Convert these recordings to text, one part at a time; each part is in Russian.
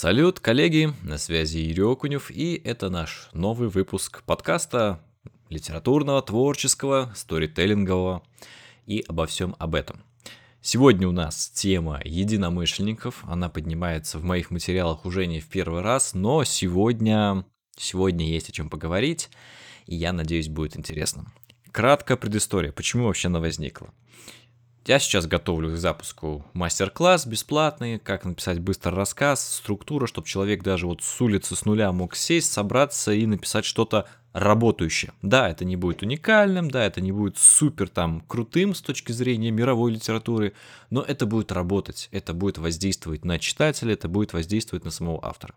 Салют, коллеги, на связи Юрий Окунев, и это наш новый выпуск подкаста литературного, творческого, сторителлингового и обо всем об этом. Сегодня у нас тема единомышленников, она поднимается в моих материалах уже не в первый раз, но сегодня, сегодня есть о чем поговорить, и я надеюсь, будет интересно. Краткая предыстория, почему вообще она возникла. Я сейчас готовлю к запуску мастер-класс бесплатный, как написать быстро рассказ, структура, чтобы человек даже вот с улицы, с нуля мог сесть, собраться и написать что-то работающее. Да, это не будет уникальным, да, это не будет супер там крутым с точки зрения мировой литературы, но это будет работать, это будет воздействовать на читателя, это будет воздействовать на самого автора.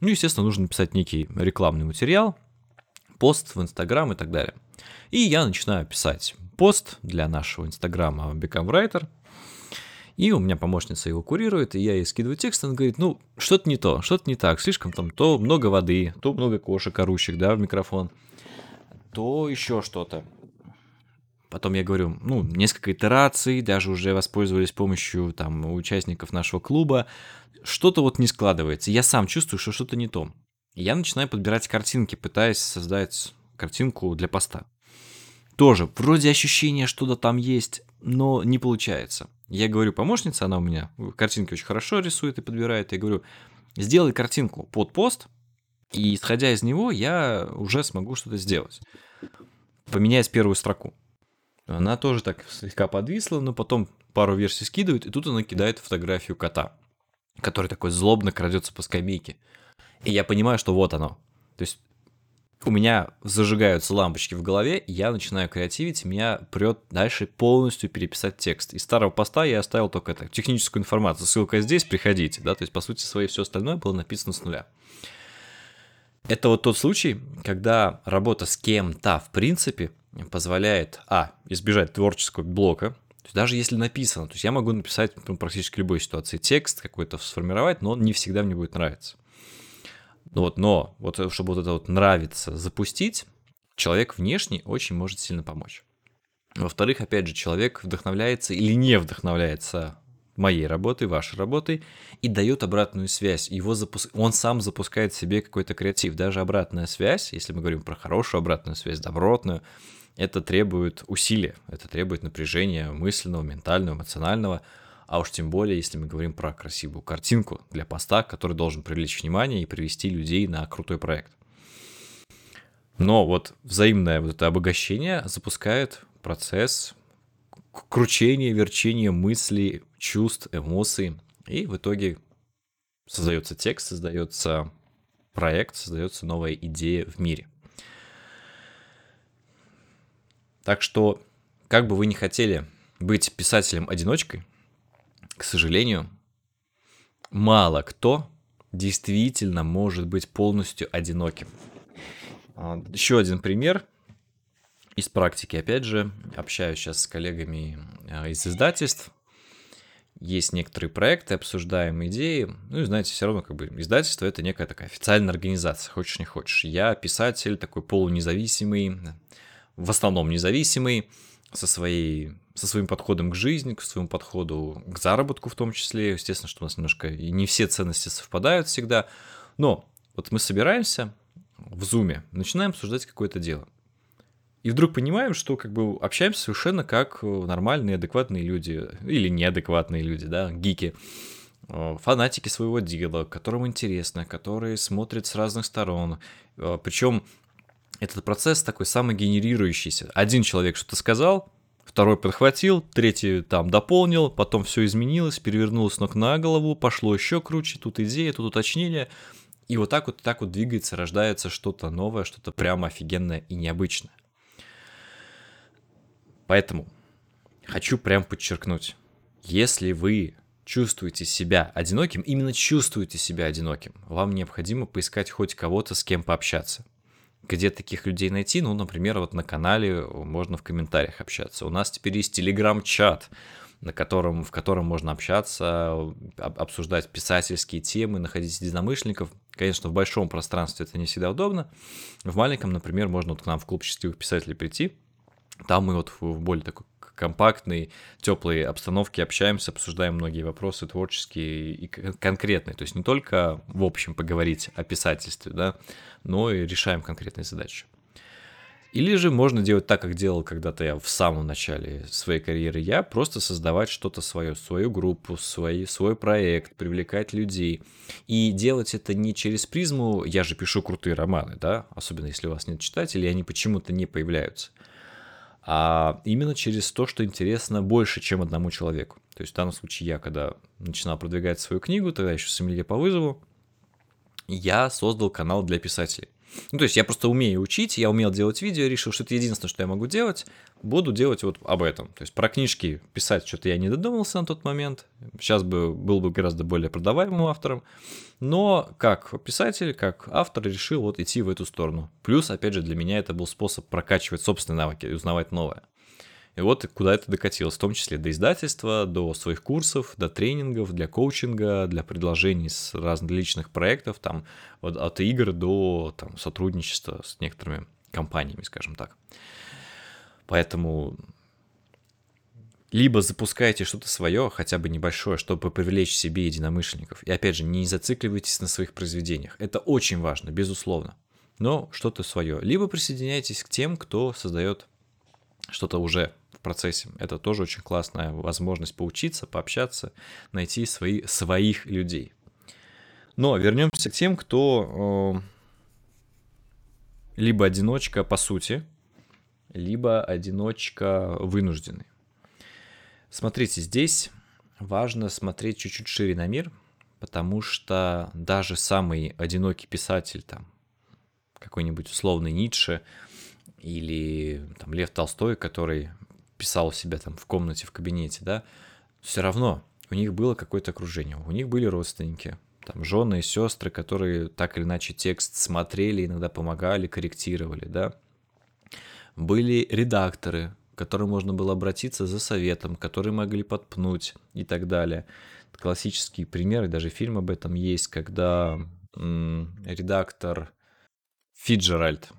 Ну, естественно, нужно написать некий рекламный материал, пост в Инстаграм и так далее. И я начинаю писать пост для нашего инстаграма Become Writer. И у меня помощница его курирует, и я ей скидываю текст, она говорит, ну, что-то не то, что-то не так, слишком там то много воды, то много кошек орущих, да, в микрофон, то еще что-то. Потом я говорю, ну, несколько итераций, даже уже воспользовались помощью там участников нашего клуба. Что-то вот не складывается. Я сам чувствую, что что-то не то. Я начинаю подбирать картинки, пытаясь создать картинку для поста тоже вроде ощущение что-то там есть, но не получается. Я говорю, помощница, она у меня картинки очень хорошо рисует и подбирает. Я говорю, сделай картинку под пост, и исходя из него я уже смогу что-то сделать. Поменяясь первую строку. Она тоже так слегка подвисла, но потом пару версий скидывает, и тут она кидает фотографию кота, который такой злобно крадется по скамейке. И я понимаю, что вот оно. То есть у меня зажигаются лампочки в голове, я начинаю креативить, меня прет дальше полностью переписать текст. Из старого поста я оставил только это, техническую информацию. Ссылка здесь, приходите, да, то есть, по сути, своей все остальное было написано с нуля. Это вот тот случай, когда работа с кем-то, в принципе, позволяет, а, избежать творческого блока, то есть даже если написано, то есть я могу написать ну, практически любой ситуации текст какой-то сформировать, но он не всегда мне будет нравиться. Ну вот, но вот э, чтобы вот это вот нравится запустить, человек внешний очень может сильно помочь. Во-вторых, опять же, человек вдохновляется или не вдохновляется моей работой, вашей работой, и дает обратную связь. Его запуск... Он сам запускает себе какой-то креатив. Даже обратная связь, если мы говорим про хорошую обратную связь, добротную, это требует усилия, это требует напряжения мысленного, ментального, эмоционального, а уж тем более, если мы говорим про красивую картинку для поста, который должен привлечь внимание и привести людей на крутой проект. Но вот взаимное вот это обогащение запускает процесс кручения, верчения мыслей, чувств, эмоций. И в итоге создается текст, создается проект, создается новая идея в мире. Так что, как бы вы ни хотели быть писателем-одиночкой, к сожалению, мало кто действительно может быть полностью одиноким. А, Еще один пример из практики, опять же, общаюсь сейчас с коллегами а, из издательств. Есть некоторые проекты, обсуждаем идеи. Ну и знаете, все равно как бы издательство это некая такая официальная организация, хочешь не хочешь. Я писатель, такой полунезависимый, в основном независимый, со своей со своим подходом к жизни, к своему подходу к заработку в том числе. Естественно, что у нас немножко и не все ценности совпадают всегда. Но вот мы собираемся в зуме, начинаем обсуждать какое-то дело. И вдруг понимаем, что как бы общаемся совершенно как нормальные, адекватные люди, или неадекватные люди, да, гики, фанатики своего дела, которым интересно, которые смотрят с разных сторон. Причем этот процесс такой самогенерирующийся. Один человек что-то сказал, второй подхватил, третий там дополнил, потом все изменилось, перевернулось ног на голову, пошло еще круче, тут идея, тут уточнение. И вот так вот, так вот двигается, рождается что-то новое, что-то прямо офигенное и необычное. Поэтому хочу прям подчеркнуть, если вы чувствуете себя одиноким, именно чувствуете себя одиноким, вам необходимо поискать хоть кого-то, с кем пообщаться – где таких людей найти? Ну, например, вот на канале можно в комментариях общаться. У нас теперь есть телеграм-чат, на котором, в котором можно общаться, обсуждать писательские темы, находить единомышленников. Конечно, в большом пространстве это не всегда удобно. В маленьком, например, можно вот к нам в клуб счастливых писателей прийти, Там мы вот в более такой компактной, теплой обстановке общаемся, обсуждаем многие вопросы творческие и конкретные. То есть не только в общем поговорить о писательстве, да, но и решаем конкретные задачи. Или же можно делать так, как делал когда-то я в самом начале своей карьеры я, просто создавать что-то свое, свою группу, свой, свой проект, привлекать людей. И делать это не через призму «я же пишу крутые романы», да, особенно если у вас нет читателей, они почему-то не появляются, а именно через то, что интересно больше, чем одному человеку. То есть в данном случае я, когда начинал продвигать свою книгу, тогда еще с по вызову, я создал канал для писателей. Ну, то есть я просто умею учить, я умел делать видео, решил, что это единственное, что я могу делать, буду делать вот об этом. То есть про книжки писать что-то я не додумался на тот момент, сейчас бы был бы гораздо более продаваемым автором, но как писатель, как автор решил вот идти в эту сторону. Плюс, опять же, для меня это был способ прокачивать собственные навыки и узнавать новое. И вот куда это докатилось, в том числе до издательства, до своих курсов, до тренингов, для коучинга, для предложений с различных проектов, там, вот от игр до там, сотрудничества с некоторыми компаниями, скажем так. Поэтому либо запускайте что-то свое, хотя бы небольшое, чтобы привлечь себе единомышленников. И опять же, не зацикливайтесь на своих произведениях. Это очень важно, безусловно. Но что-то свое. Либо присоединяйтесь к тем, кто создает что-то уже процессе. Это тоже очень классная возможность поучиться, пообщаться, найти свои, своих людей. Но вернемся к тем, кто э, либо одиночка по сути, либо одиночка вынужденный. Смотрите, здесь важно смотреть чуть-чуть шире на мир, потому что даже самый одинокий писатель, там, какой-нибудь условный Ницше или там, Лев Толстой, который писал у себя там в комнате, в кабинете, да, все равно у них было какое-то окружение, у них были родственники, там жены и сестры, которые так или иначе текст смотрели, иногда помогали, корректировали, да. Были редакторы, к которым можно было обратиться за советом, которые могли подпнуть и так далее. Классические примеры, даже фильм об этом есть, когда м- редактор Фиджеральд,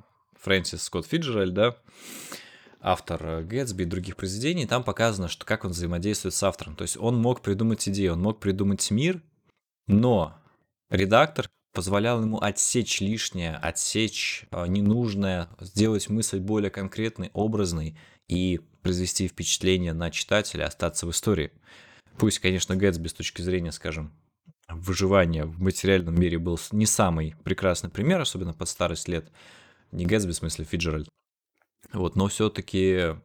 Фрэнсис Скотт Фиджеральд, да, автор Гэтсби и других произведений, там показано, что как он взаимодействует с автором. То есть он мог придумать идею, он мог придумать мир, но редактор позволял ему отсечь лишнее, отсечь а, ненужное, сделать мысль более конкретной, образной и произвести впечатление на читателя, остаться в истории. Пусть, конечно, Гэтсби с точки зрения, скажем, выживания в материальном мире был не самый прекрасный пример, особенно под старость лет. Не Гэтсби, в смысле Фиджеральд. Вот, но все-таки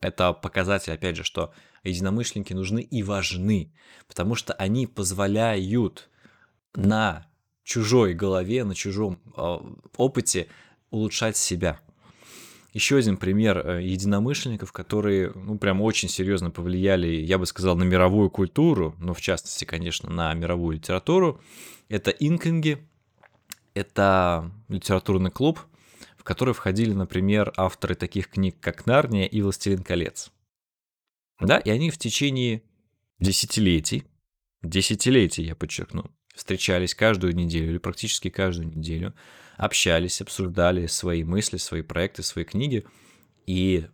это показатель, опять же, что единомышленники нужны и важны, потому что они позволяют на чужой голове, на чужом э, опыте улучшать себя. Еще один пример э, единомышленников, которые, ну, прям очень серьезно повлияли, я бы сказал, на мировую культуру, но в частности, конечно, на мировую литературу, это инкинги, это литературный клуб – в который входили, например, авторы таких книг, как «Нарния» и «Властелин колец». Да, и они в течение десятилетий, десятилетий, я подчеркну, встречались каждую неделю или практически каждую неделю, общались, обсуждали свои мысли, свои проекты, свои книги. И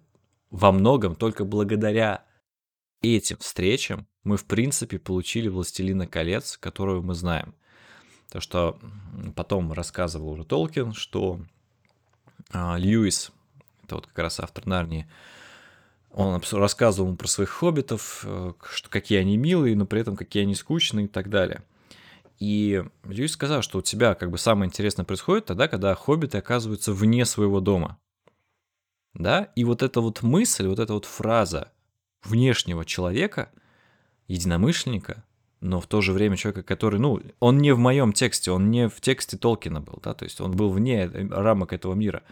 во многом только благодаря этим встречам мы, в принципе, получили «Властелина колец», которую мы знаем. То, что потом рассказывал уже Толкин, что Льюис, это вот как раз автор Нарнии, он рассказывал про своих хоббитов, э, что какие они милые, но при этом какие они скучные и так далее. И Льюис сказал, что у тебя как бы самое интересное происходит тогда, когда хоббиты оказываются вне своего дома. Да, и вот эта вот мысль, вот эта вот фраза внешнего человека, единомышленника, но в то же время человека, который, ну, он не в моем тексте, он не в тексте Толкина был, да, то есть он был вне рамок этого мира,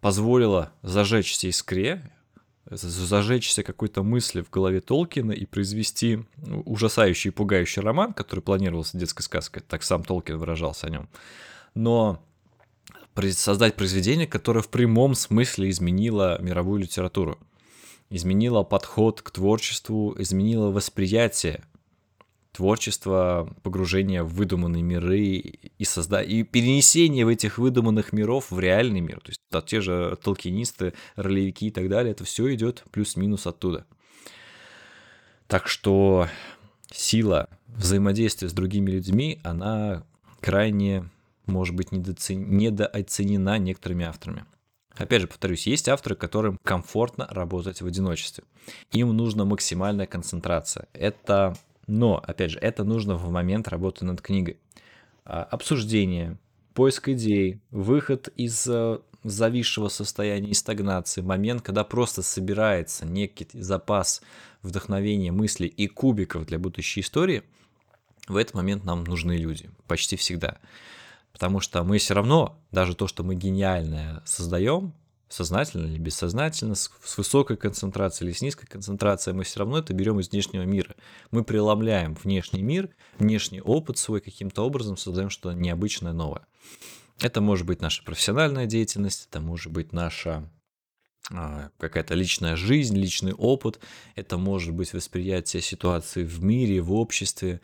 позволило зажечься искре, зажечься какой-то мысли в голове Толкина и произвести ужасающий и пугающий роман, который планировался детской сказкой, так сам Толкин выражался о нем, но создать произведение, которое в прямом смысле изменило мировую литературу, изменило подход к творчеству, изменило восприятие творчество, погружение в выдуманные миры и, созда... и перенесение в этих выдуманных миров в реальный мир. То есть те же толкинисты, ролевики и так далее, это все идет плюс-минус оттуда. Так что сила взаимодействия с другими людьми, она крайне, может быть, недооценена некоторыми авторами. Опять же, повторюсь, есть авторы, которым комфортно работать в одиночестве. Им нужна максимальная концентрация. Это, но, опять же, это нужно в момент работы над книгой. А, обсуждение, поиск идей, выход из э, зависшего состояния и стагнации, момент, когда просто собирается некий запас вдохновения, мыслей и кубиков для будущей истории, в этот момент нам нужны люди, почти всегда. Потому что мы все равно, даже то, что мы гениальное создаем, сознательно или бессознательно, с, высокой концентрацией или с низкой концентрацией, мы все равно это берем из внешнего мира. Мы преломляем внешний мир, внешний опыт свой каким-то образом, создаем что-то необычное, новое. Это может быть наша профессиональная деятельность, это может быть наша а, какая-то личная жизнь, личный опыт, это может быть восприятие ситуации в мире, в обществе,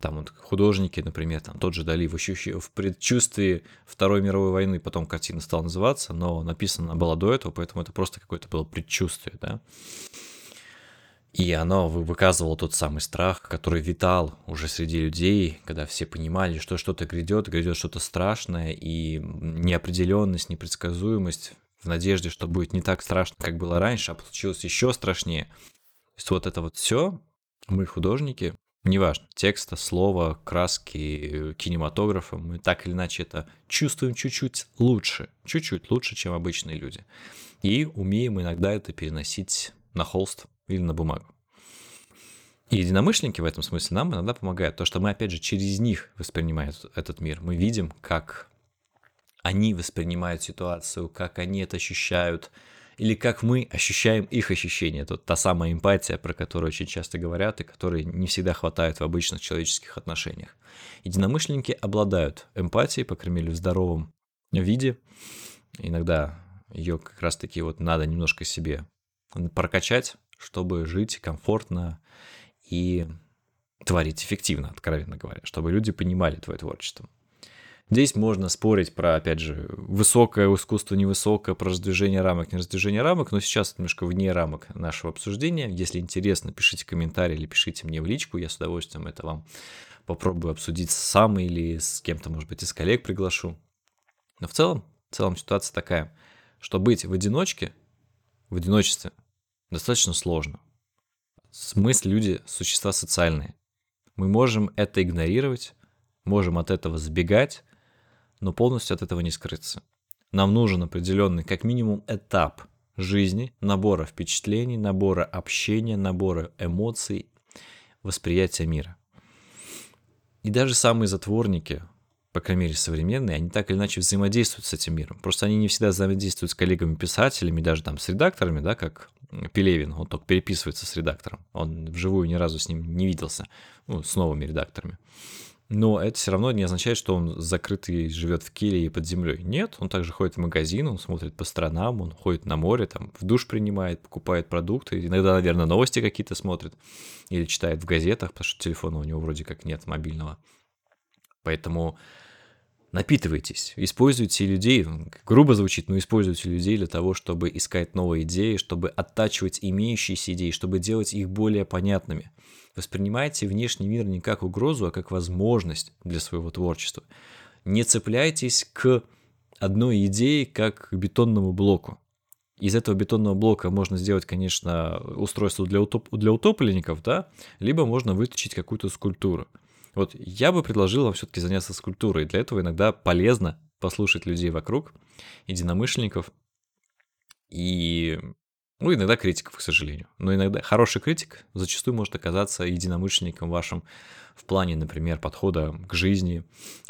там вот художники, например, там тот же Дали в, ощущ... в предчувствии Второй мировой войны, потом картина стала называться, но написана была до этого, поэтому это просто какое-то было предчувствие, да. И оно выказывало тот самый страх, который витал уже среди людей, когда все понимали, что что-то грядет, грядет что-то страшное, и неопределенность, непредсказуемость в надежде, что будет не так страшно, как было раньше, а получилось еще страшнее. То есть вот это вот все мы, художники, неважно, текста, слова, краски, кинематографа, мы так или иначе это чувствуем чуть-чуть лучше, чуть-чуть лучше, чем обычные люди. И умеем иногда это переносить на холст или на бумагу. И единомышленники в этом смысле нам иногда помогают, то, что мы, опять же, через них воспринимаем этот мир. Мы видим, как они воспринимают ситуацию, как они это ощущают, или как мы ощущаем их ощущения. Это та самая эмпатия, про которую очень часто говорят и которой не всегда хватает в обычных человеческих отношениях. Единомышленники обладают эмпатией, по крайней мере, в здоровом виде. Иногда ее как раз-таки вот надо немножко себе прокачать, чтобы жить комфортно и творить эффективно, откровенно говоря, чтобы люди понимали твое творчество. Здесь можно спорить про, опять же, высокое искусство, невысокое, про раздвижение рамок, не раздвижение рамок, но сейчас немножко вне рамок нашего обсуждения. Если интересно, пишите комментарии или пишите мне в личку, я с удовольствием это вам попробую обсудить сам или с кем-то, может быть, из коллег приглашу. Но в целом, в целом ситуация такая, что быть в одиночке, в одиночестве достаточно сложно. Смысл люди – существа социальные. Мы можем это игнорировать, можем от этого сбегать, но полностью от этого не скрыться. Нам нужен определенный, как минимум, этап жизни, набора впечатлений, набора общения, набора эмоций, восприятия мира. И даже самые затворники, по крайней мере, современные, они так или иначе взаимодействуют с этим миром. Просто они не всегда взаимодействуют с коллегами-писателями, даже там с редакторами, да, как Пелевин, он только переписывается с редактором. Он вживую ни разу с ним не виделся, ну, с новыми редакторами. Но это все равно не означает, что он закрытый живет в Киле и под землей. Нет, он также ходит в магазин, он смотрит по сторонам, он ходит на море, там в душ принимает, покупает продукты, иногда, наверное, новости какие-то смотрит или читает в газетах, потому что телефона у него вроде как нет мобильного. Поэтому напитывайтесь, используйте людей, грубо звучит, но используйте людей для того, чтобы искать новые идеи, чтобы оттачивать имеющиеся идеи, чтобы делать их более понятными. Воспринимайте внешний мир не как угрозу, а как возможность для своего творчества. Не цепляйтесь к одной идее, как к бетонному блоку. Из этого бетонного блока можно сделать, конечно, устройство для, утоп... для утопленников, да, либо можно выточить какую-то скульптуру. Вот я бы предложил вам все-таки заняться скульптурой. Для этого иногда полезно послушать людей вокруг, единомышленников, и ну, иногда критиков, к сожалению. Но иногда хороший критик зачастую может оказаться единомышленником вашим в плане, например, подхода к жизни,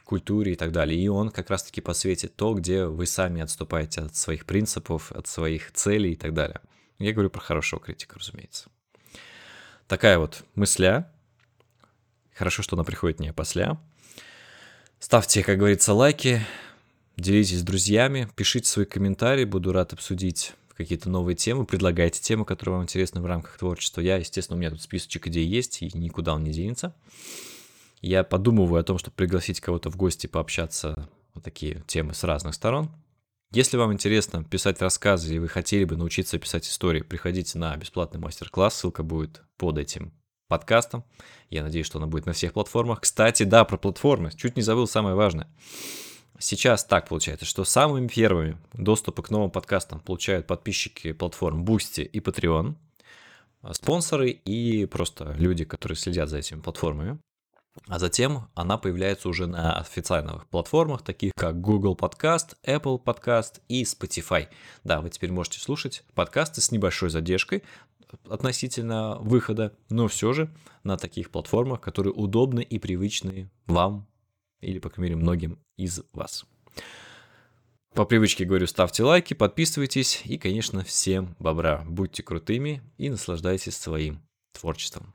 культуре и так далее. И он как раз-таки посветит то, где вы сами отступаете от своих принципов, от своих целей и так далее. Я говорю про хорошего критика, разумеется. Такая вот мысля. Хорошо, что она приходит не опосля. Ставьте, как говорится, лайки, делитесь с друзьями, пишите свои комментарии, буду рад обсудить какие-то новые темы, предлагайте темы, которые вам интересны в рамках творчества. Я, естественно, у меня тут списочек идей есть, и никуда он не денется. Я подумываю о том, чтобы пригласить кого-то в гости пообщаться вот такие темы с разных сторон. Если вам интересно писать рассказы, и вы хотели бы научиться писать истории, приходите на бесплатный мастер-класс, ссылка будет под этим подкастом. Я надеюсь, что она будет на всех платформах. Кстати, да, про платформы, чуть не забыл самое важное. Сейчас так получается, что самыми первыми доступы к новым подкастам получают подписчики платформ Boosty и Patreon, спонсоры и просто люди, которые следят за этими платформами. А затем она появляется уже на официальных платформах, таких как Google Podcast, Apple Podcast и Spotify. Да, вы теперь можете слушать подкасты с небольшой задержкой относительно выхода, но все же на таких платформах, которые удобны и привычны вам или, по крайней мере, многим из вас. По привычке говорю, ставьте лайки, подписывайтесь и, конечно, всем бобра. Будьте крутыми и наслаждайтесь своим творчеством.